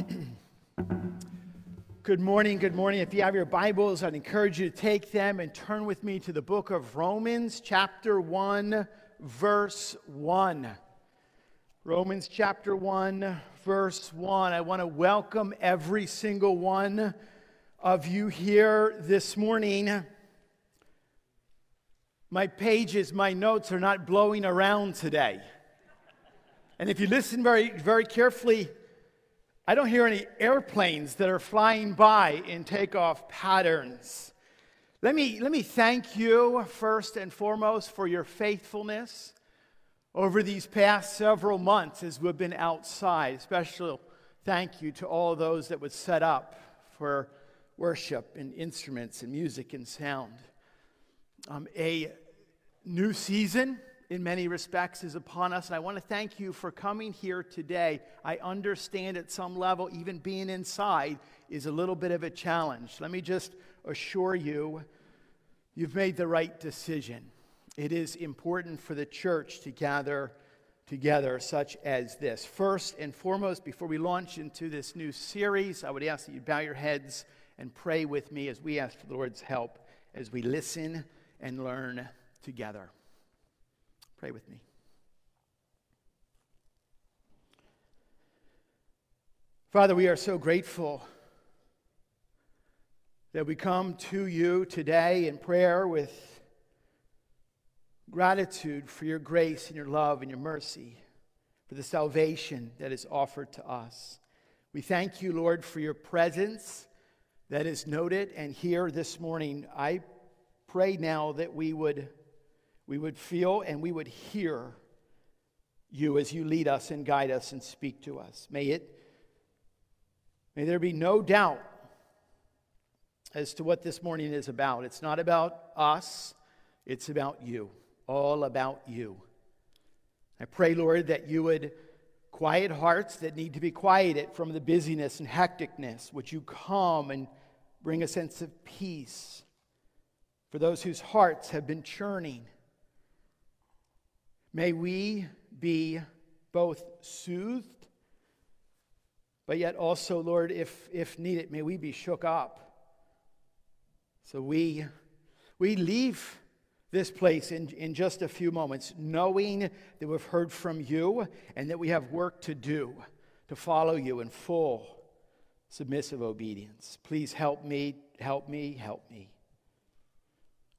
Good morning, good morning. If you have your Bibles, I'd encourage you to take them and turn with me to the book of Romans, chapter 1, verse 1. Romans chapter 1, verse 1. I want to welcome every single one of you here this morning. My pages, my notes are not blowing around today. And if you listen very, very carefully, I don't hear any airplanes that are flying by in takeoff patterns. Let me, let me thank you first and foremost for your faithfulness over these past several months as we've been outside. Special thank you to all those that would set up for worship and instruments and music and sound. Um, a new season in many respects is upon us. And I want to thank you for coming here today. I understand at some level, even being inside is a little bit of a challenge. Let me just assure you, you've made the right decision. It is important for the church to gather together, such as this. First and foremost, before we launch into this new series, I would ask that you bow your heads and pray with me as we ask for the Lord's help as we listen and learn together. Pray with me. Father, we are so grateful that we come to you today in prayer with gratitude for your grace and your love and your mercy, for the salvation that is offered to us. We thank you, Lord, for your presence that is noted and here this morning. I pray now that we would we would feel and we would hear you as you lead us and guide us and speak to us. May it may there be no doubt as to what this morning is about. It's not about us, it's about you. All about you. I pray, Lord, that you would quiet hearts that need to be quieted from the busyness and hecticness. Would you come and bring a sense of peace for those whose hearts have been churning? May we be both soothed, but yet also, Lord, if, if needed, may we be shook up. So we, we leave this place in, in just a few moments, knowing that we've heard from you and that we have work to do to follow you in full submissive obedience. Please help me, help me, help me.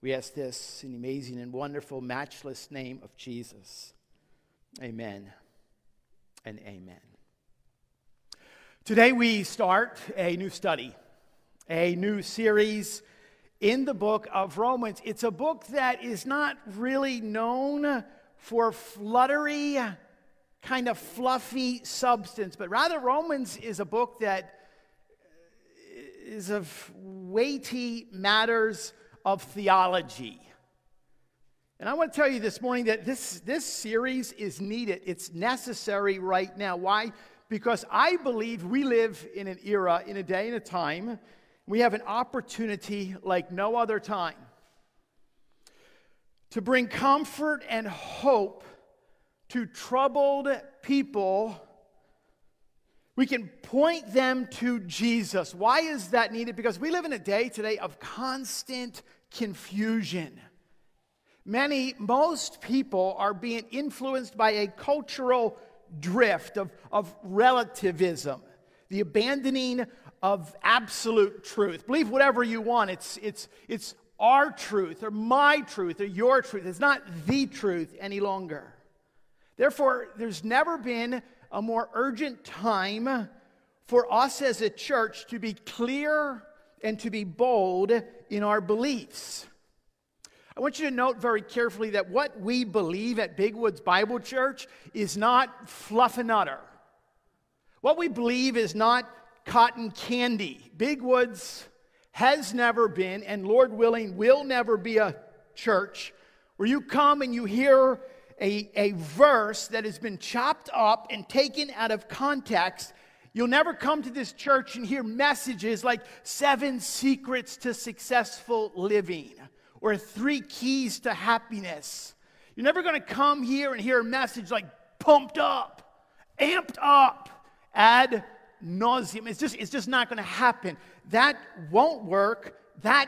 We ask this in the amazing and wonderful, matchless name of Jesus. Amen and amen. Today we start a new study, a new series in the book of Romans. It's a book that is not really known for fluttery, kind of fluffy substance, but rather Romans is a book that is of weighty matters of theology. And I want to tell you this morning that this, this series is needed. It's necessary right now. Why? Because I believe we live in an era, in a day in a time, we have an opportunity like no other time to bring comfort and hope to troubled people we can point them to Jesus. Why is that needed? Because we live in a day today of constant confusion. Many, most people are being influenced by a cultural drift of, of relativism, the abandoning of absolute truth. Believe whatever you want. It's, it's, it's our truth or my truth or your truth. It's not the truth any longer. Therefore, there's never been a more urgent time for us as a church to be clear and to be bold in our beliefs. I want you to note very carefully that what we believe at Big Woods Bible Church is not fluff and utter. What we believe is not cotton candy. Big Woods has never been, and Lord willing, will never be a church where you come and you hear a, a verse that has been chopped up and taken out of context, you'll never come to this church and hear messages like seven secrets to successful living or three keys to happiness. You're never going to come here and hear a message like pumped up, amped up, ad nauseam. It's just, it's just not going to happen. That won't work. That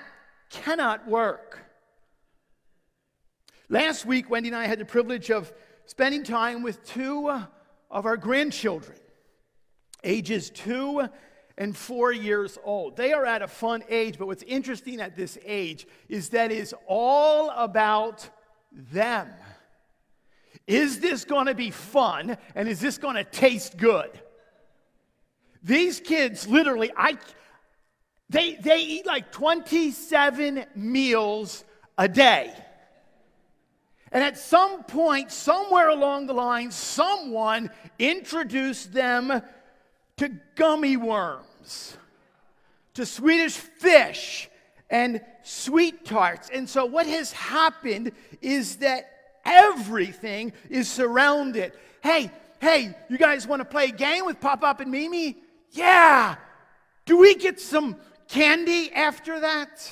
cannot work. Last week, Wendy and I had the privilege of spending time with two uh, of our grandchildren, ages two and four years old. They are at a fun age, but what's interesting at this age is that it's all about them. Is this going to be fun and is this going to taste good? These kids literally, I, they, they eat like 27 meals a day. And at some point, somewhere along the line, someone introduced them to gummy worms, to Swedish fish, and sweet tarts. And so, what has happened is that everything is surrounded. Hey, hey, you guys want to play a game with Pop Up and Mimi? Yeah. Do we get some candy after that?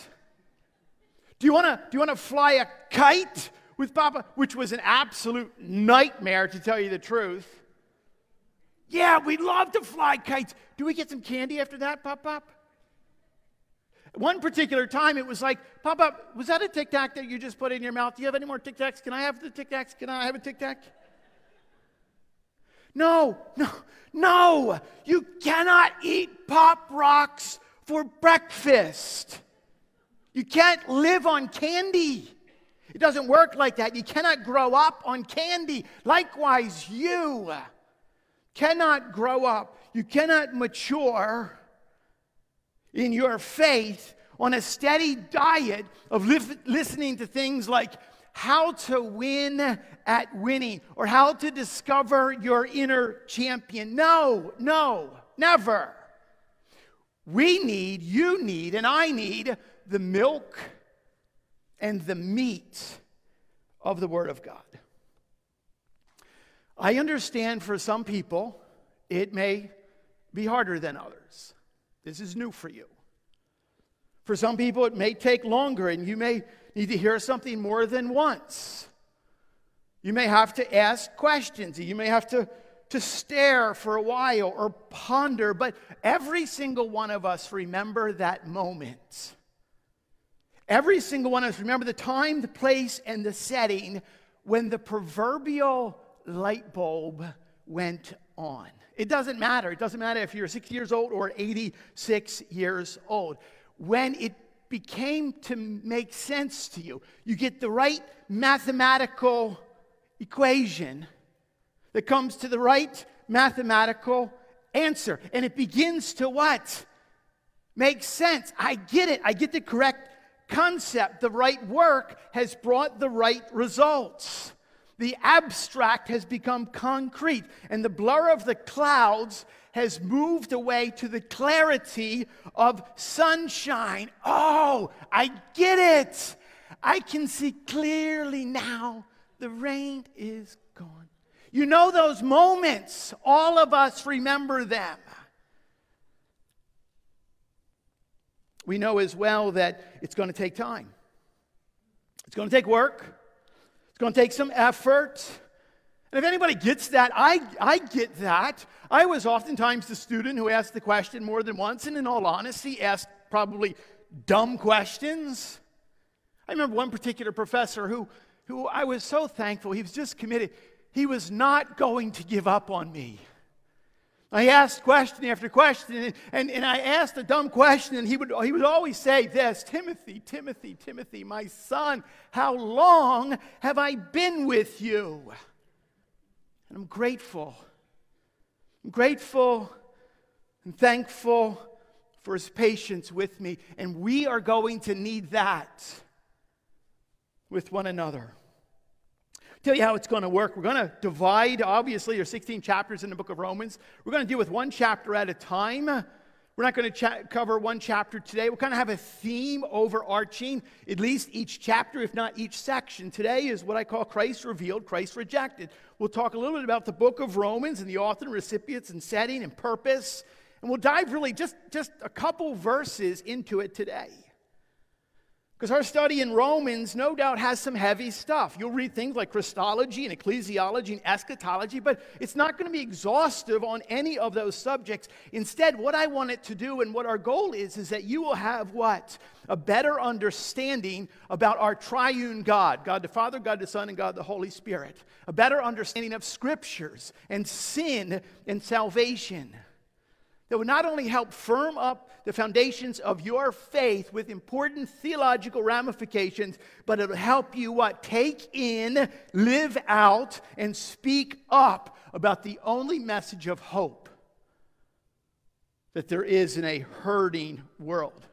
Do you want to do you want to fly a kite with Papa, which was an absolute nightmare to tell you the truth? Yeah, we'd love to fly kites. Do we get some candy after that, Pop Pop? One particular time, it was like, Pop Pop, was that a tic tac that you just put in your mouth? Do you have any more tic tacs? Can I have the tic tacs? Can I have a tic tac? No, no, no. You cannot eat Pop Rocks for breakfast. You can't live on candy. It doesn't work like that. You cannot grow up on candy. Likewise, you cannot grow up. You cannot mature in your faith on a steady diet of li- listening to things like how to win at winning or how to discover your inner champion. No, no, never. We need, you need, and I need the milk and the meat of the Word of God. I understand for some people it may be harder than others. This is new for you. For some people, it may take longer, and you may need to hear something more than once. You may have to ask questions. You may have to, to stare for a while or ponder, but every single one of us remember that moment. Every single one of us remember the time, the place, and the setting when the proverbial light bulb went on. It doesn't matter. It doesn't matter if you're 60 years old or 86 years old. When it became to make sense to you, you get the right mathematical equation that comes to the right mathematical answer. And it begins to what? Make sense. I get it. I get the correct concept. The right work has brought the right results. The abstract has become concrete, and the blur of the clouds has moved away to the clarity of sunshine. Oh, I get it. I can see clearly now. The rain is gone. You know those moments. All of us remember them. We know as well that it's going to take time. It's going to take work It's going to take some effort. And if anybody gets that, I, I get that. I was oftentimes the student who asked the question more than once, and in all honesty, asked probably dumb questions. I remember one particular professor who, who I was so thankful, he was just committed. He was not going to give up on me. I asked question after question, and, and, I asked a dumb question, and he would, he would always say this Timothy, Timothy, Timothy, my son, how long have I been with you? And I'm grateful. I'm grateful and thankful for his patience with me, and we are going to need that with one another tell you how it's going to work. We're going to divide, obviously, there are 16 chapters in the book of Romans. We're going to deal with one chapter at a time. We're not going to cha- cover one chapter today. We'll kind of have a theme overarching, at least each chapter, if not each section. Today is what I call Christ revealed, Christ rejected. We'll talk a little bit about the book of Romans and the author and recipients and setting and purpose. And we'll dive really just, just a couple verses into it today. Because our study in Romans no doubt has some heavy stuff. You'll read things like Christology and ecclesiology and eschatology, but it's not going to be exhaustive on any of those subjects. Instead, what I want it to do and what our goal is, is that you will have what? A better understanding about our triune God God the Father, God the Son, and God the Holy Spirit. A better understanding of scriptures and sin and salvation that would not only help firm up the foundations of your faith with important theological ramifications, but it'll help you what? Take in, live out, and speak up about the only message of hope that there is in a hurting world.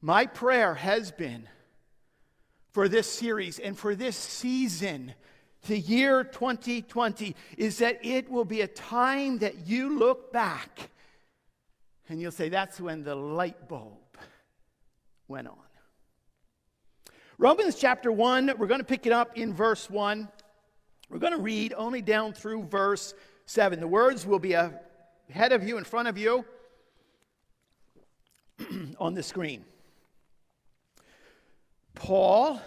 My prayer has been for this series and for this season, the year 2020, is that it will be a time that you look back and you'll say, that's when the light bulb went on. Romans chapter 1, we're going to pick it up in verse 1. We're going to read only down through verse 7. The words will be ahead of you, in front of you, on the screen. Paul,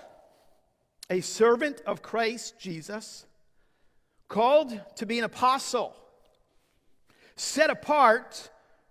a servant of Christ Jesus, called to be an apostle, set apart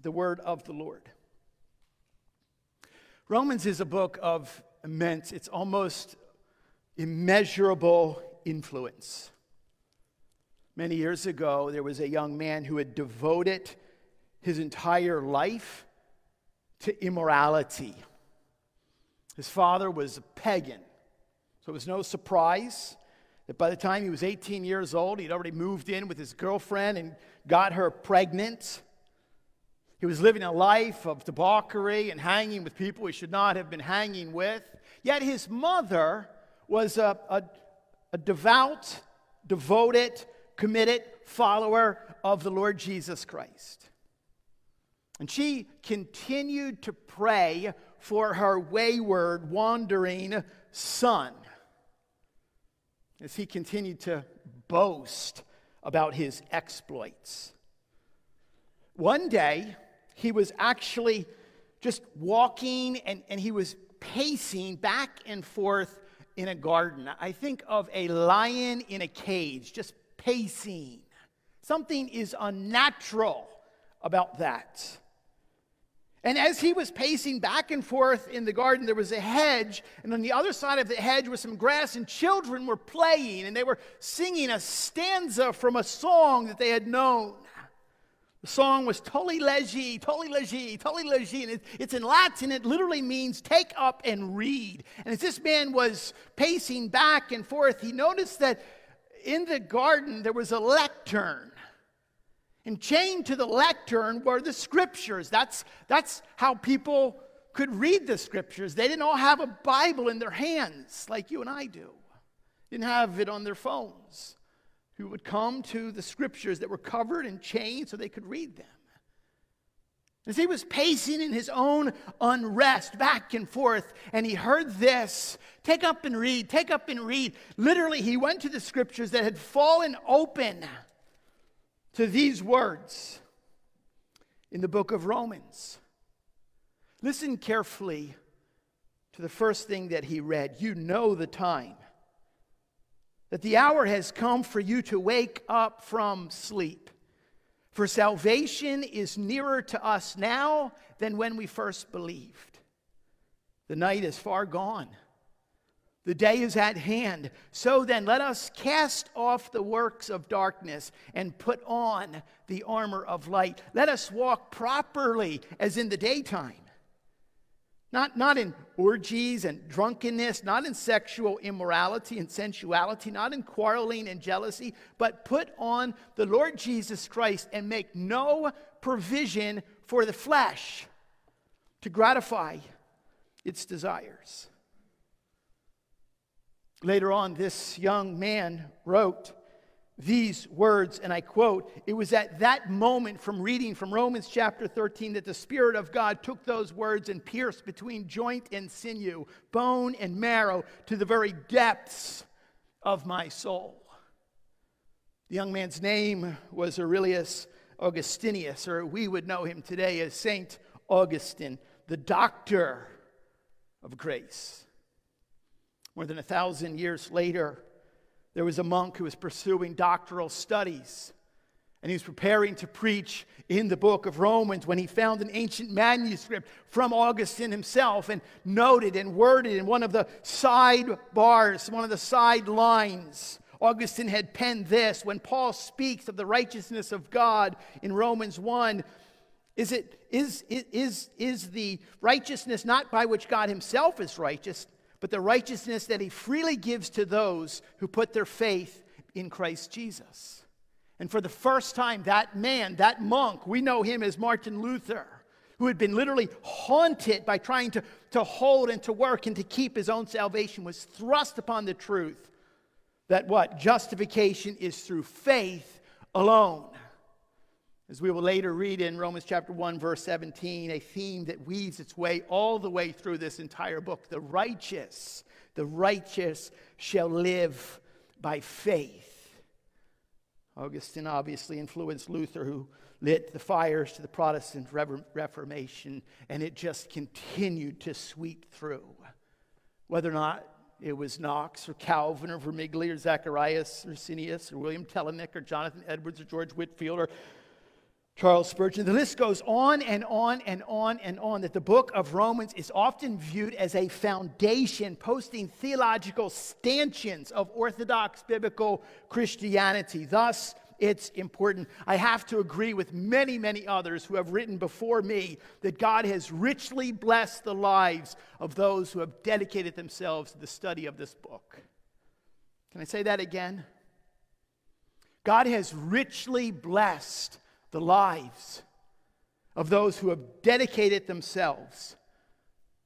the word of the Lord. Romans is a book of immense, it's almost immeasurable influence. Many years ago, there was a young man who had devoted his entire life to immorality. His father was a pagan, so it was no surprise that by the time he was 18 years old, he'd already moved in with his girlfriend and got her pregnant. He was living a life of debauchery and hanging with people he should not have been hanging with. Yet his mother was a, a, a devout, devoted, committed follower of the Lord Jesus Christ. And she continued to pray for her wayward, wandering son as he continued to boast about his exploits. One day, he was actually just walking and, and he was pacing back and forth in a garden. I think of a lion in a cage, just pacing. Something is unnatural about that. And as he was pacing back and forth in the garden, there was a hedge, and on the other side of the hedge was some grass, and children were playing, and they were singing a stanza from a song that they had known. The song was Tolle lege, Tolle lege, Tolle lege. And it's in Latin. It literally means take up and read. And as this man was pacing back and forth, he noticed that in the garden there was a lectern. And chained to the lectern were the scriptures. That's, that's how people could read the scriptures. They didn't all have a Bible in their hands like you and I do, didn't have it on their phones who would come to the scriptures that were covered in chains so they could read them. As he was pacing in his own unrest back and forth, and he heard this take up and read, take up and read. Literally, he went to the scriptures that had fallen open to these words in the book of Romans. Listen carefully to the first thing that he read. You know the time that the hour has come for you to wake up from sleep. For salvation is nearer to us now than when we first believed. The night is far gone. The day is at hand. So then, let us cast off the works of darkness and put on the armor of light. Let us walk properly as in the daytime. Not, not in orgies and drunkenness, not in sexual immorality and sensuality, not in quarreling and jealousy, but put on the Lord Jesus Christ and make no provision for the flesh to gratify its desires. Later on, this young man wrote these words, and I quote It was at that moment from reading from Romans chapter 13 that the Spirit of God took those words and pierced between joint and sinew, bone and marrow, to the very depths of my soul. The young man's name was Aurelius Augustinus, or we would know him today as Saint Augustine, the doctor of grace. More than a thousand years later, there was a monk who was pursuing doctoral studies. And he was preparing to preach in the book of Romans when he found an ancient manuscript from Augustine himself and noted and worded in one of the side bars, one of the side lines. Augustine had penned this when Paul speaks of the righteousness of God in Romans 1. Is, it, is, is, is the righteousness not by which God himself is righteous, but the righteousness that he freely gives to those who put their faith in Christ Jesus. And for the first time, that man, that monk, we know him as Martin Luther, who had been literally haunted by trying to, to hold and to work and to keep his own salvation, was thrust upon the truth that what? Justification is through faith alone. As we will later read in Romans chapter 1, verse 17, a theme that weaves its way all the way through this entire book. The righteous, the righteous shall live by faith. Augustine obviously influenced Luther, who lit the fires to the Protestant Reformation, and it just continued to sweep through. Whether or not it was Knox or Calvin or Vermigli or Zacharias Ursinus or William Telemann or Jonathan Edwards or George Whitefield or Charles Spurgeon. The list goes on and on and on and on that the book of Romans is often viewed as a foundation posting theological stanchions of Orthodox biblical Christianity. Thus, it's important. I have to agree with many, many others who have written before me that God has richly blessed the lives of those who have dedicated themselves to the study of this book. Can I say that again? God has richly blessed the lives of those who have dedicated themselves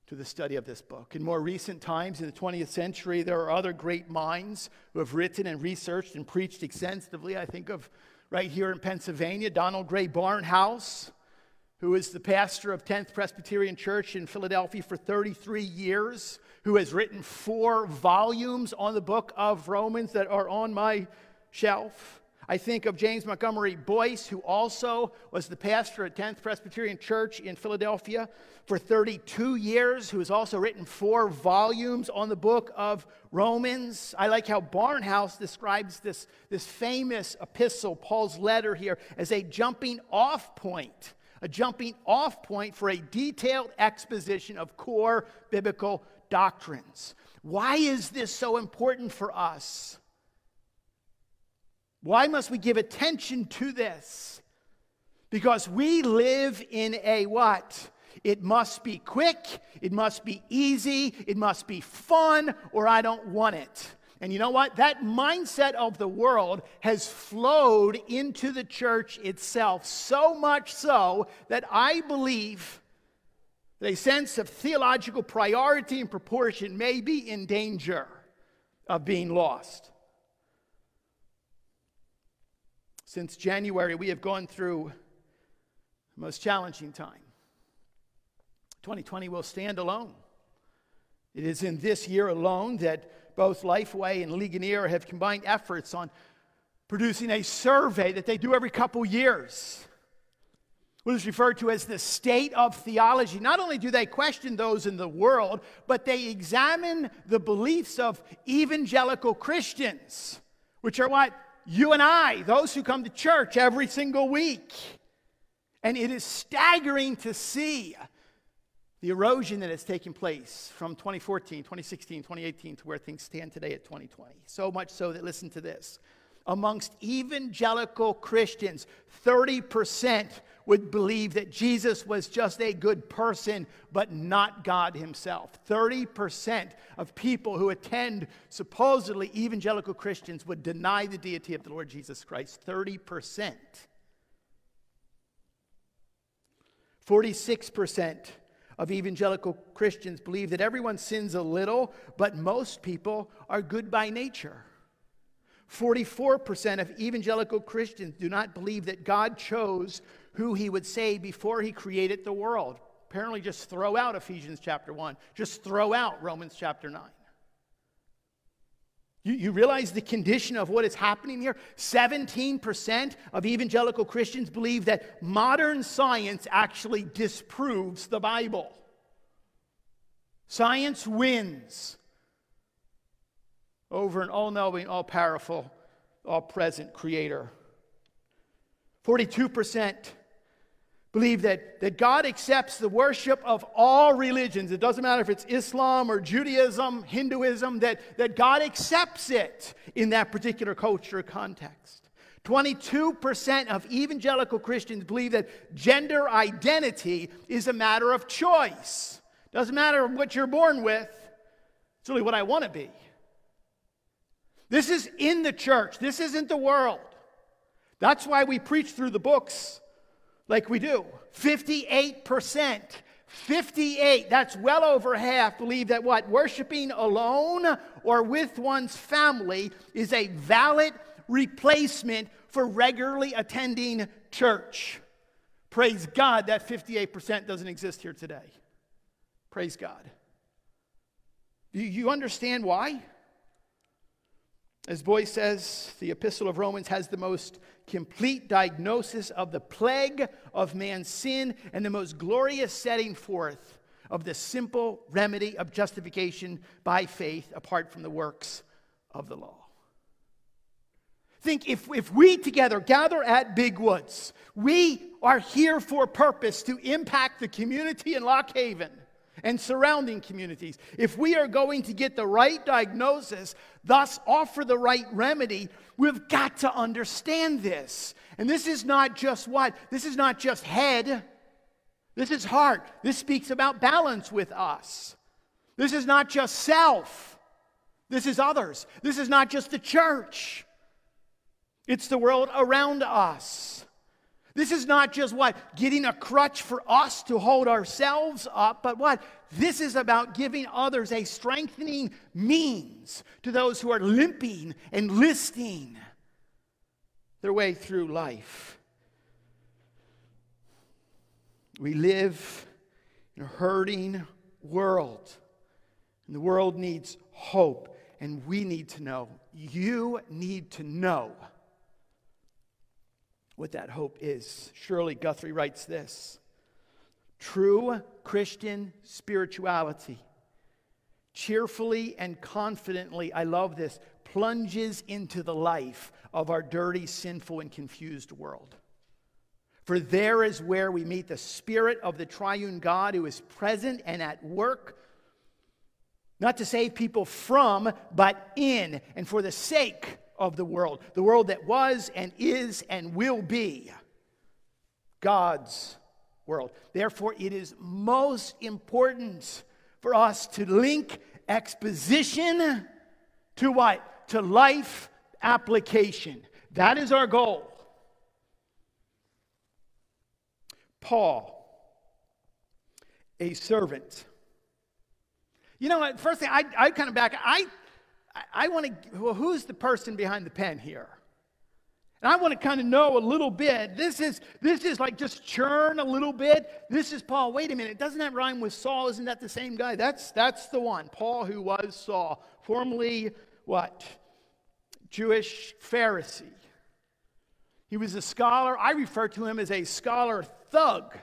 to the study of this book. In more recent times, in the 20th century, there are other great minds who have written and researched and preached extensively. I think of right here in Pennsylvania, Donald Grey Barnhouse, who is the pastor of 10th Presbyterian Church in Philadelphia for 33 years, who has written four volumes on the book of Romans that are on my shelf. I think of James Montgomery Boice, who also was the pastor at 10th Presbyterian Church in Philadelphia for 32 years, who has also written four volumes on the book of Romans. I like how Barnhouse describes this, this famous epistle, Paul's letter here, as a jumping off point, a jumping off point for a detailed exposition of core biblical doctrines. Why is this so important for us? Why must we give attention to this? Because we live in a what? It must be quick, it must be easy, it must be fun, or I don't want it. And you know what? That mindset of the world has flowed into the church itself, so much so that I believe that a sense of theological priority and proportion may be in danger of being lost. Since January, we have gone through the most challenging time. 2020 will stand alone. It is in this year alone that both Lifeway and Ligonier have combined efforts on producing a survey that they do every couple years. What is referred to as the state of theology. Not only do they question those in the world, but they examine the beliefs of evangelical Christians, which are what? You and I, those who come to church every single week. And it is staggering to see the erosion that has taken place from 2014, 2016, 2018 to where things stand today at 2020. So much so that, listen to this, amongst evangelical Christians, 30% would believe that Jesus was just a good person, but not God himself. 30% of people who attend supposedly evangelical Christians would deny the deity of the Lord Jesus Christ. 30%. 46% of evangelical Christians believe that everyone sins a little, but most people are good by nature. 44% of evangelical Christians do not believe that God chose who he would save before he created the world. Apparently, just throw out Ephesians chapter 1, just throw out Romans chapter 9. You, you realize the condition of what is happening here? 17% of evangelical Christians believe that modern science actually disproves the Bible. Science wins over an all knowing, all powerful, all present creator. 42% believe that, that God accepts the worship of all religions. It doesn't matter if it's Islam or Judaism, Hinduism, that, that God accepts it in that particular culture context. 22% of evangelical Christians believe that gender identity is a matter of choice. Doesn't matter what you're born with, it's really what I want to be. This is in the church, this isn't the world. That's why we preach through the books like we do. 58%. 58, that's well over half, believe that what? Worshiping alone or with one's family is a valid replacement for regularly attending church. Praise God that 58% doesn't exist here today. Praise God. Do you understand why? As Boice says, the Epistle of Romans has the most complete diagnosis of the plague of man's sin and the most glorious setting forth of the simple remedy of justification by faith apart from the works of the law. Think if, if we together gather at Big Woods, we are here for a purpose to impact the community in Lock Haven and surrounding communities. If we are going to get the right diagnosis, thus offer the right remedy, we've got to understand this. And this is not just what? This is not just head. This is heart. This speaks about balance with us. This is not just self. This is others. This is not just the church. It's the world around us. This is not just what? Getting a crutch for us to hold ourselves up, but what? This is about giving others a strengthening means to those who are limping and listing their way through life. We live in a hurting world, and the world needs hope, and we need to know. You need to know what that hope is. Shirley Guthrie writes this True Christian spirituality, cheerfully and confidently, I love this, plunges into the life of our dirty, sinful, and confused world. For there is where we meet the Spirit of the triune God who is present and at work, not to save people from, but in, and for the sake of the world, the world that was and is and will be God's world. Therefore, it is most important for us to link exposition to what? To life application. That is our goal. Paul, a servant. You know what? First thing, I, I kind of back. I I, want to, well, who's the person behind the pen here? And I want to kind of know a little bit. This is this is like just churn a little bit. This is Paul. Wait a minute, doesn't that rhyme with Saul? Isn't that the same guy? That's that's the one. Paul, who was Saul, formerly what? Jewish Pharisee. He was a scholar. I refer to him as a scholar thug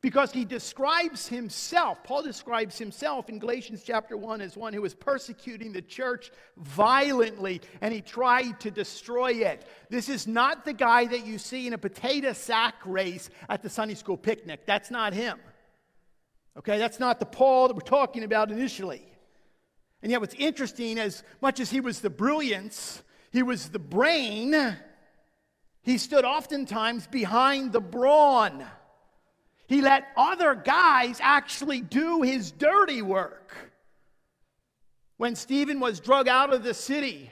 because he describes himself, Paul describes himself in Galatians chapter 1 as one who was persecuting the church violently and he tried to destroy it. This is not the guy that you see in a potato sack race at the Sunday school picnic. That's not him. Okay, that's not the Paul that we're talking about initially. And yet, what's interesting, as much as he was the brilliance, he was the brain, he stood oftentimes behind the brawn. He let other guys actually do his dirty work. When Stephen was drug out of the city,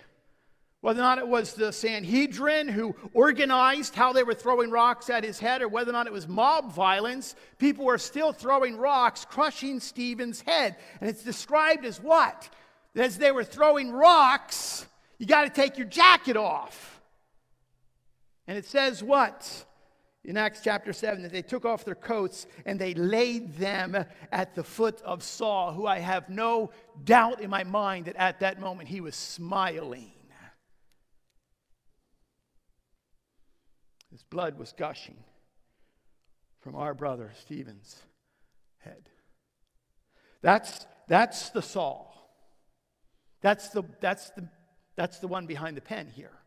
whether or not it was the Sanhedrin who organized how they were throwing rocks at his head, or whether or not it was mob violence, people were still throwing rocks, crushing Stephen's head. And it's described as what? As they were throwing rocks, you got to take your jacket off. And it says what? In Acts chapter 7, that they took off their coats and they laid them at the foot of Saul, who I have no doubt in my mind that at that moment he was smiling. His blood was gushing from our brother Stephen's head. That's, that's the Saul. That's the, that's, the, that's the one behind the pen here.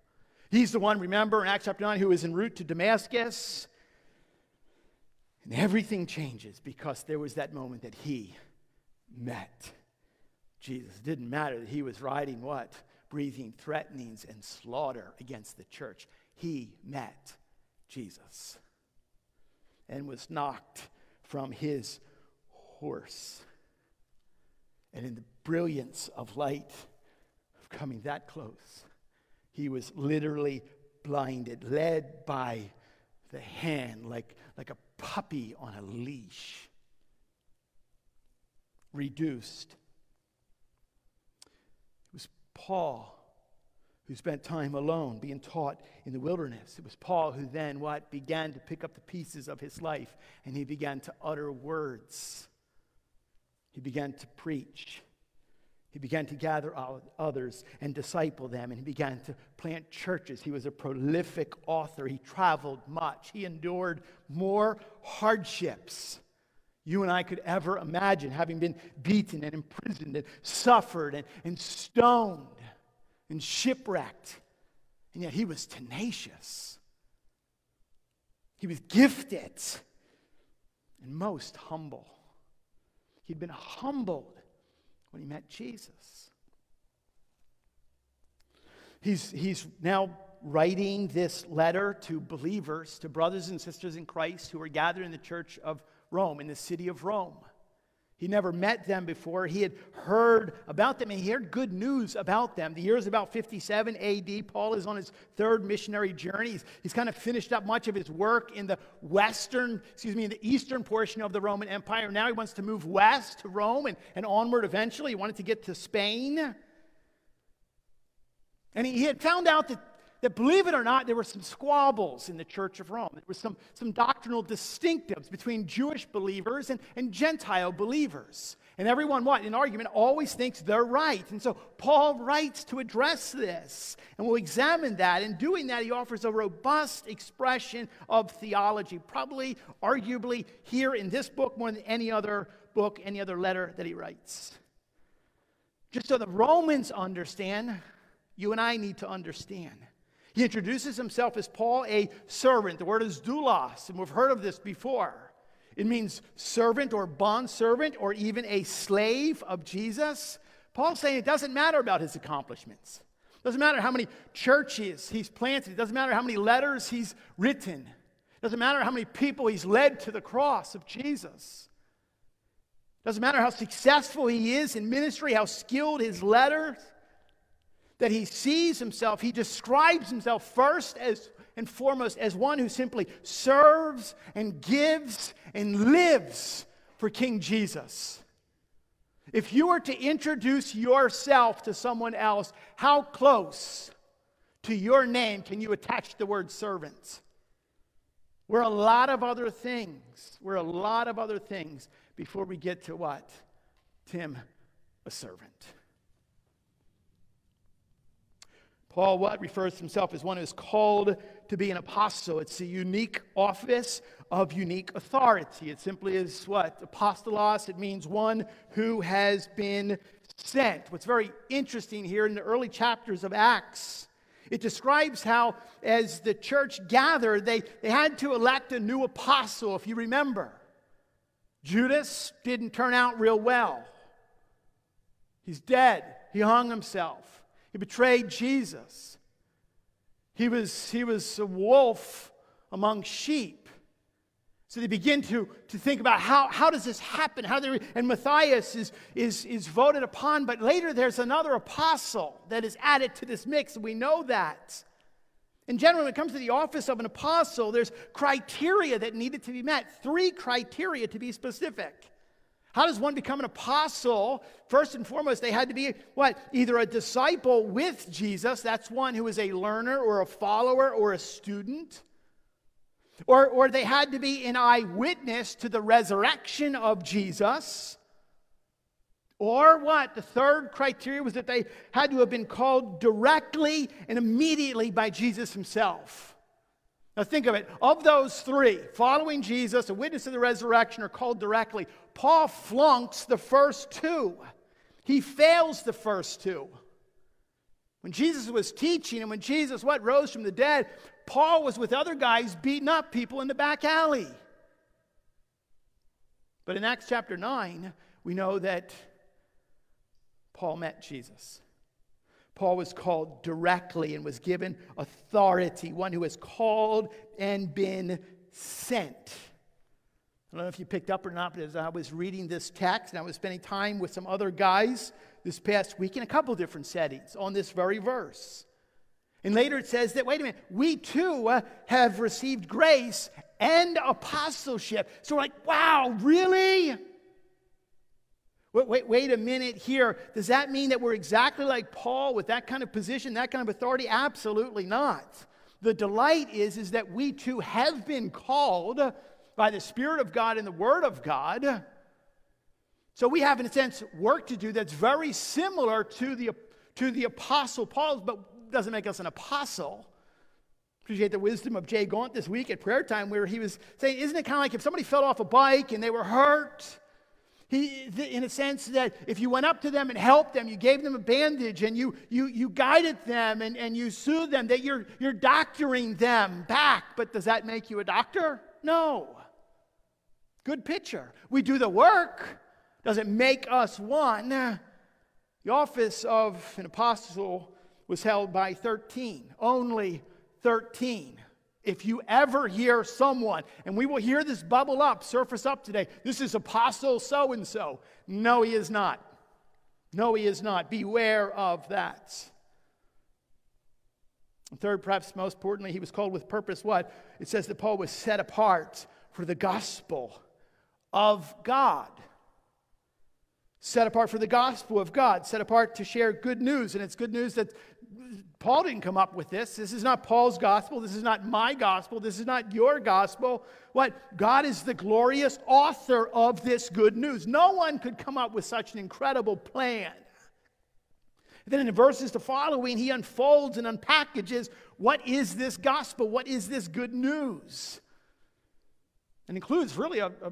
He's the one, remember, in Acts chapter 9, who was en route to Damascus. And everything changes because there was that moment that he met Jesus. It didn't matter that he was riding what? Breathing threatenings and slaughter against the church. He met Jesus and was knocked from his horse. And in the brilliance of light of coming that close, he was literally blinded, led by the hand like, like a puppy on a leash, reduced. It was Paul who spent time alone being taught in the wilderness. It was Paul who then what began to pick up the pieces of his life and he began to utter words. He began to preach. He began to gather others and disciple them, and he began to plant churches. He was a prolific author. He traveled much. He endured more hardships you and I could ever imagine, having been beaten and imprisoned and suffered and, and stoned and shipwrecked. And yet he was tenacious. He was gifted and most humble. He'd been humbled when he met Jesus. He's, he's now writing this letter to believers, to brothers and sisters in Christ who are gathered in the church of Rome, in the city of Rome. He never met them before. He had heard about them and he heard good news about them. The year is about 57 AD. Paul is on his third missionary journey. He's, he's, kind of finished up much of his work in the western, excuse me, in the eastern portion of the Roman Empire. Now he wants to move west to Rome and, and onward eventually. He wanted to get to Spain. And he, he had found out that that, believe it or not, there were some squabbles in the Church of Rome. There were some, some doctrinal distinctives between Jewish believers and, and Gentile believers. And everyone, what? In argument, always thinks they're right. And so Paul writes to address this. And we'll examine that. In doing that, he offers a robust expression of theology, probably, arguably, here in this book more than any other book, any other letter that he writes. Just so the Romans understand, you and I need to understand he introduces himself as Paul, a servant. The word is doulos, and we've heard of this before. It means servant or bond servant or even a slave of Jesus. Paul's saying it doesn't matter about his accomplishments. It doesn't matter how many churches he's planted. It doesn't matter how many letters he's written. It doesn't matter how many people he's led to the cross of Jesus. It doesn't matter how successful he is in ministry, how skilled his letters that he sees himself, he describes himself first as and foremost as one who simply serves and gives and lives for King Jesus. If you were to introduce yourself to someone else, how close to your name can you attach the word servant? We're a lot of other things. We're a lot of other things before we get to what? Tim, a servant. Paul what refers to himself as one who is called to be an apostle. It's a unique office of unique authority. It simply is what? Apostolos, it means one who has been sent. What's very interesting here in the early chapters of Acts, it describes how, as the church gathered, they, they had to elect a new apostle, if you remember. Judas didn't turn out real well. He's dead. He hung himself. He betrayed Jesus. He was, he was a wolf among sheep. So they begin to, to think about how, how does this happen? How they, and Matthias is, is, is voted upon, but later there's another apostle that is added to this mix, we know that. In general, when it comes to the office of an apostle, there's criteria that needed to be met. Three criteria to be specific. How does one become an apostle? First and foremost, they had to be what? Either a disciple with Jesus, that's one who is a learner or a follower or a student. Or, or they had to be an eyewitness to the resurrection of Jesus. Or what? The third criteria was that they had to have been called directly and immediately by Jesus himself. Now think of it. Of those three, following Jesus, a witness of the resurrection, are called directly. Paul flunks the first two. He fails the first two. When Jesus was teaching and when Jesus what rose from the dead, Paul was with other guys beating up people in the back alley. But in Acts chapter 9, we know that Paul met Jesus. Paul was called directly and was given authority, one who has called and been sent. I don't know if you picked up or not, but as I was reading this text and I was spending time with some other guys this past week in a couple different settings on this very verse. And later it says that, wait a minute, we too uh, have received grace and apostleship. So we're like, wow, really? Wait, wait, wait a minute here. Does that mean that we're exactly like Paul with that kind of position, that kind of authority? Absolutely not. The delight is, is that we too have been called by the Spirit of God and the Word of God. So we have, in a sense, work to do that's very similar to the, to the Apostle Paul's, but doesn't make us an apostle. Appreciate the wisdom of Jay Gaunt this week at prayer time where he was saying, Isn't it kind of like if somebody fell off a bike and they were hurt? He, in a sense that if you went up to them and helped them, you gave them a bandage and you, you, you guided them and, and you soothed them, that you're, you're doctoring them back. But does that make you a doctor? No. Good picture. We do the work. Does it make us one? The office of an apostle was held by 13, only 13. If you ever hear someone, and we will hear this bubble up, surface up today, this is Apostle so and so. No, he is not. No, he is not. Beware of that. third, perhaps most importantly, he was called with purpose what? It says that Paul was set apart for the gospel of God set apart for the gospel of God, set apart to share good news. And it's good news that Paul didn't come up with this. This is not Paul's gospel. This is not my gospel. This is not your gospel. What? God is the glorious author of this good news. No one could come up with such an incredible plan. then in the verses to following, he unfolds and unpackages what is this gospel? What is this good news? And includes really a, a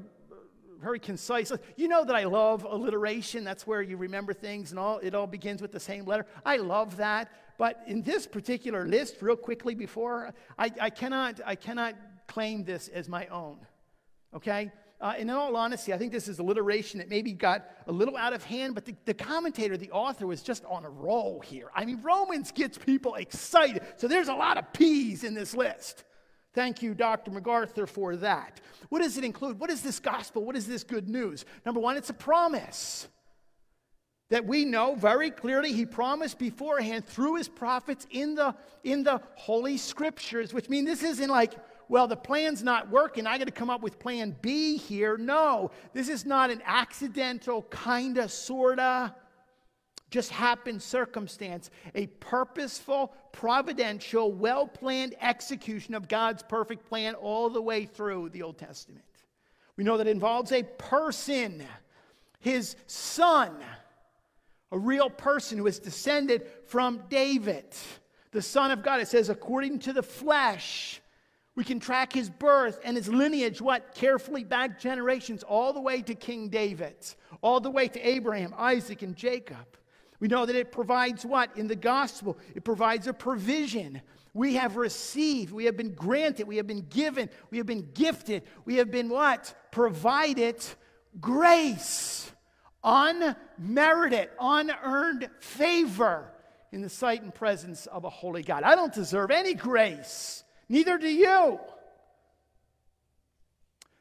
very concise. You know that I love alliteration. That's where you remember things and all. It all begins with the same letter. I love that. But in this particular list, real quickly before, I, I cannot, I cannot claim this as my own. Okay? Uh, in all honesty, I think this is alliteration that maybe got a little out of hand, but the, the, commentator, the author, was just on a roll here. I mean, Romans gets people excited. So there's a lot of P's in this list. Thank you, Dr. MacArthur, for that. What does it include? What is this gospel? What is this good news? Number one, it's a promise that we know very clearly he promised beforehand through his prophets in the in the holy scriptures which means this isn't like well the plan's not working i got to come up with plan b here no this is not an accidental kind of sorta just happened circumstance, a purposeful, providential, well planned execution of God's perfect plan all the way through the Old Testament. We know that involves a person, his son, a real person who is descended from David, the Son of God. It says, according to the flesh. We can track his birth and his lineage, what? Carefully back generations, all the way to King David, all the way to Abraham, Isaac, and Jacob. We know that it provides what? In the gospel, it provides a provision. We have received, we have been granted, we have been given, we have been gifted, we have been what? Provided grace, unmerited, unearned favor in the sight and presence of a holy God. I don't deserve any grace, neither do you.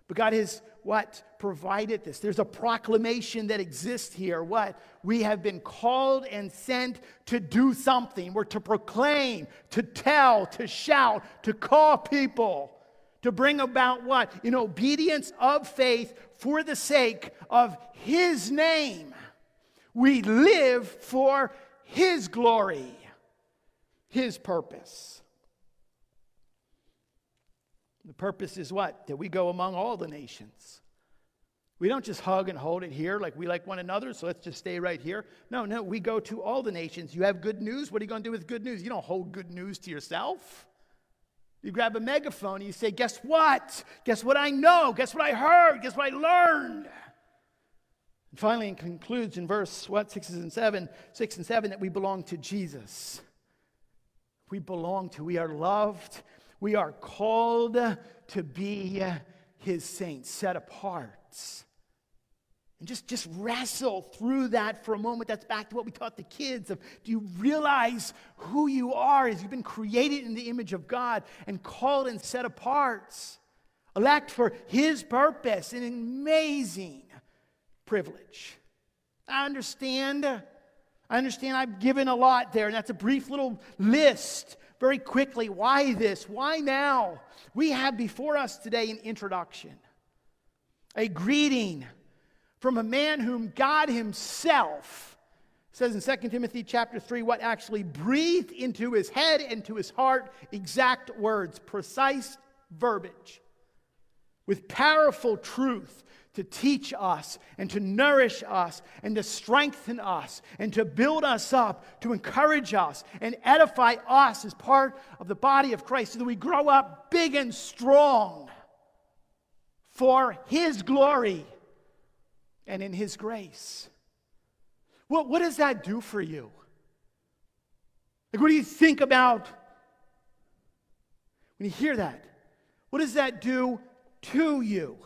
But God has what? Provided this. There's a proclamation that exists here. What? We have been called and sent to do something. We're to proclaim, to tell, to shout, to call people, to bring about what? In obedience of faith for the sake of His name. We live for His glory, His purpose. The purpose is what? That we go among all the nations. We don't just hug and hold it here like we like one another, so let's just stay right here. No, no, we go to all the nations. You have good news. What are you going to do with good news? You don't hold good news to yourself. You grab a megaphone and you say, Guess what? Guess what I know? Guess what I heard? Guess what I learned? And finally, it concludes in verse what, six and seven, six and seven, that we belong to Jesus. We belong to, we are loved we are called to be his saints, set apart. And just, just wrestle through that for a moment. That's back to what we taught the kids of do you realize who you are as you've been created in the image of God and called and set apart? Elect for his purpose, an amazing privilege. I understand. I understand I've given a lot there, and that's a brief little list very quickly why this? Why now? We have before us today an introduction, a greeting from a man whom God Himself says in 2 Timothy chapter 3 what actually breathed into his head and to his heart exact words, precise verbiage, with powerful truth to teach us and to nourish us and to strengthen us and to build us up, to encourage us and edify us as part of the body of Christ so that we grow up big and strong for His glory and in His grace. What, what does that do for you? Like, what do you think about when you hear that? What does that do to you?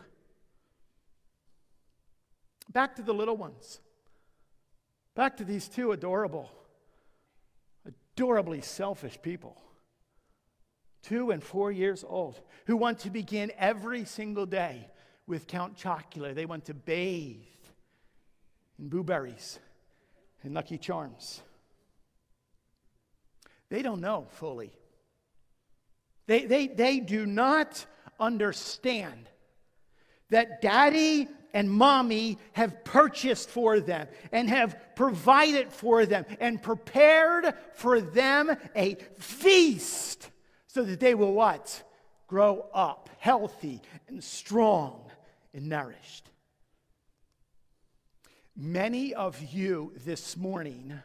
Back to the little ones. Back to these two adorable, adorably selfish people. Two and four years old, who want to begin every single day with Count Chocula. They want to bathe in blueberries and Lucky Charms. They don't know fully. They, they, they do not understand that daddy and mommy have purchased for them and have provided for them and prepared for them a feast so that they will what? Grow up healthy and strong and nourished. Many of you this morning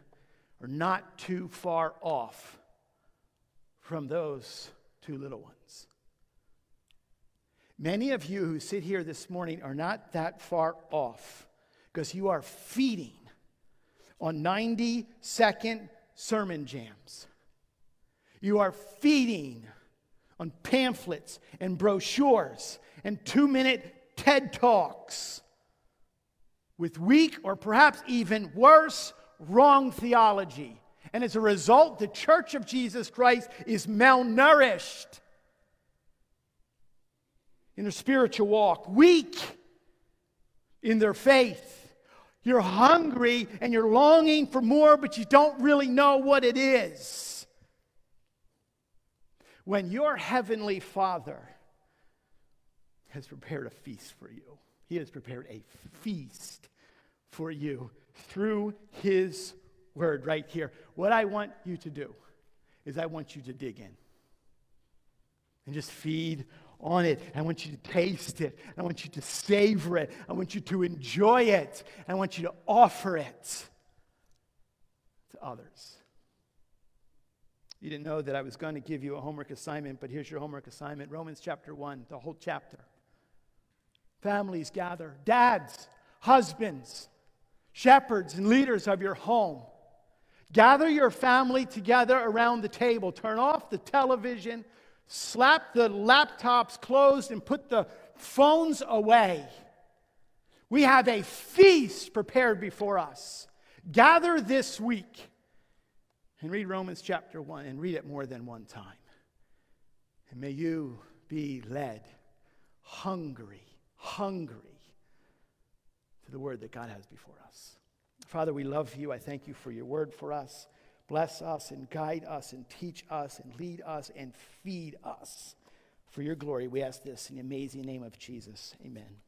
are not too far off from those two little ones. Many of you who sit here this morning are not that far off because you are feeding on 90 second sermon jams. You are feeding on pamphlets and brochures and two minute TED Talks with weak or perhaps even worse, wrong theology. And as a result, the church of Jesus Christ is malnourished in their spiritual walk, weak in their faith. You're hungry and you're longing for more, but you don't really know what it is. When your heavenly Father has prepared a feast for you, He has prepared a feast for you through His word right here. What I want you to do is I want you to dig in and just feed on it. I want you to taste it. I want you to savor it. I want you to enjoy it. I want you to offer it to others. You didn't know that I was going to give you a homework assignment, but here's your homework assignment Romans chapter 1, the whole chapter. Families gather, dads, husbands, shepherds, and leaders of your home. Gather your family together around the table. Turn off the television slap the laptops closed and put the phones away. We have a feast prepared before us. Gather this week and read Romans chapter 1 and read it more than one time. And may you be led hungry, hungry to the word that God has before us. Father, we love you. I thank you for your word for us. Bless us and guide us and teach us and lead us and feed us. For your glory, we ask this in the amazing name of Jesus. Amen.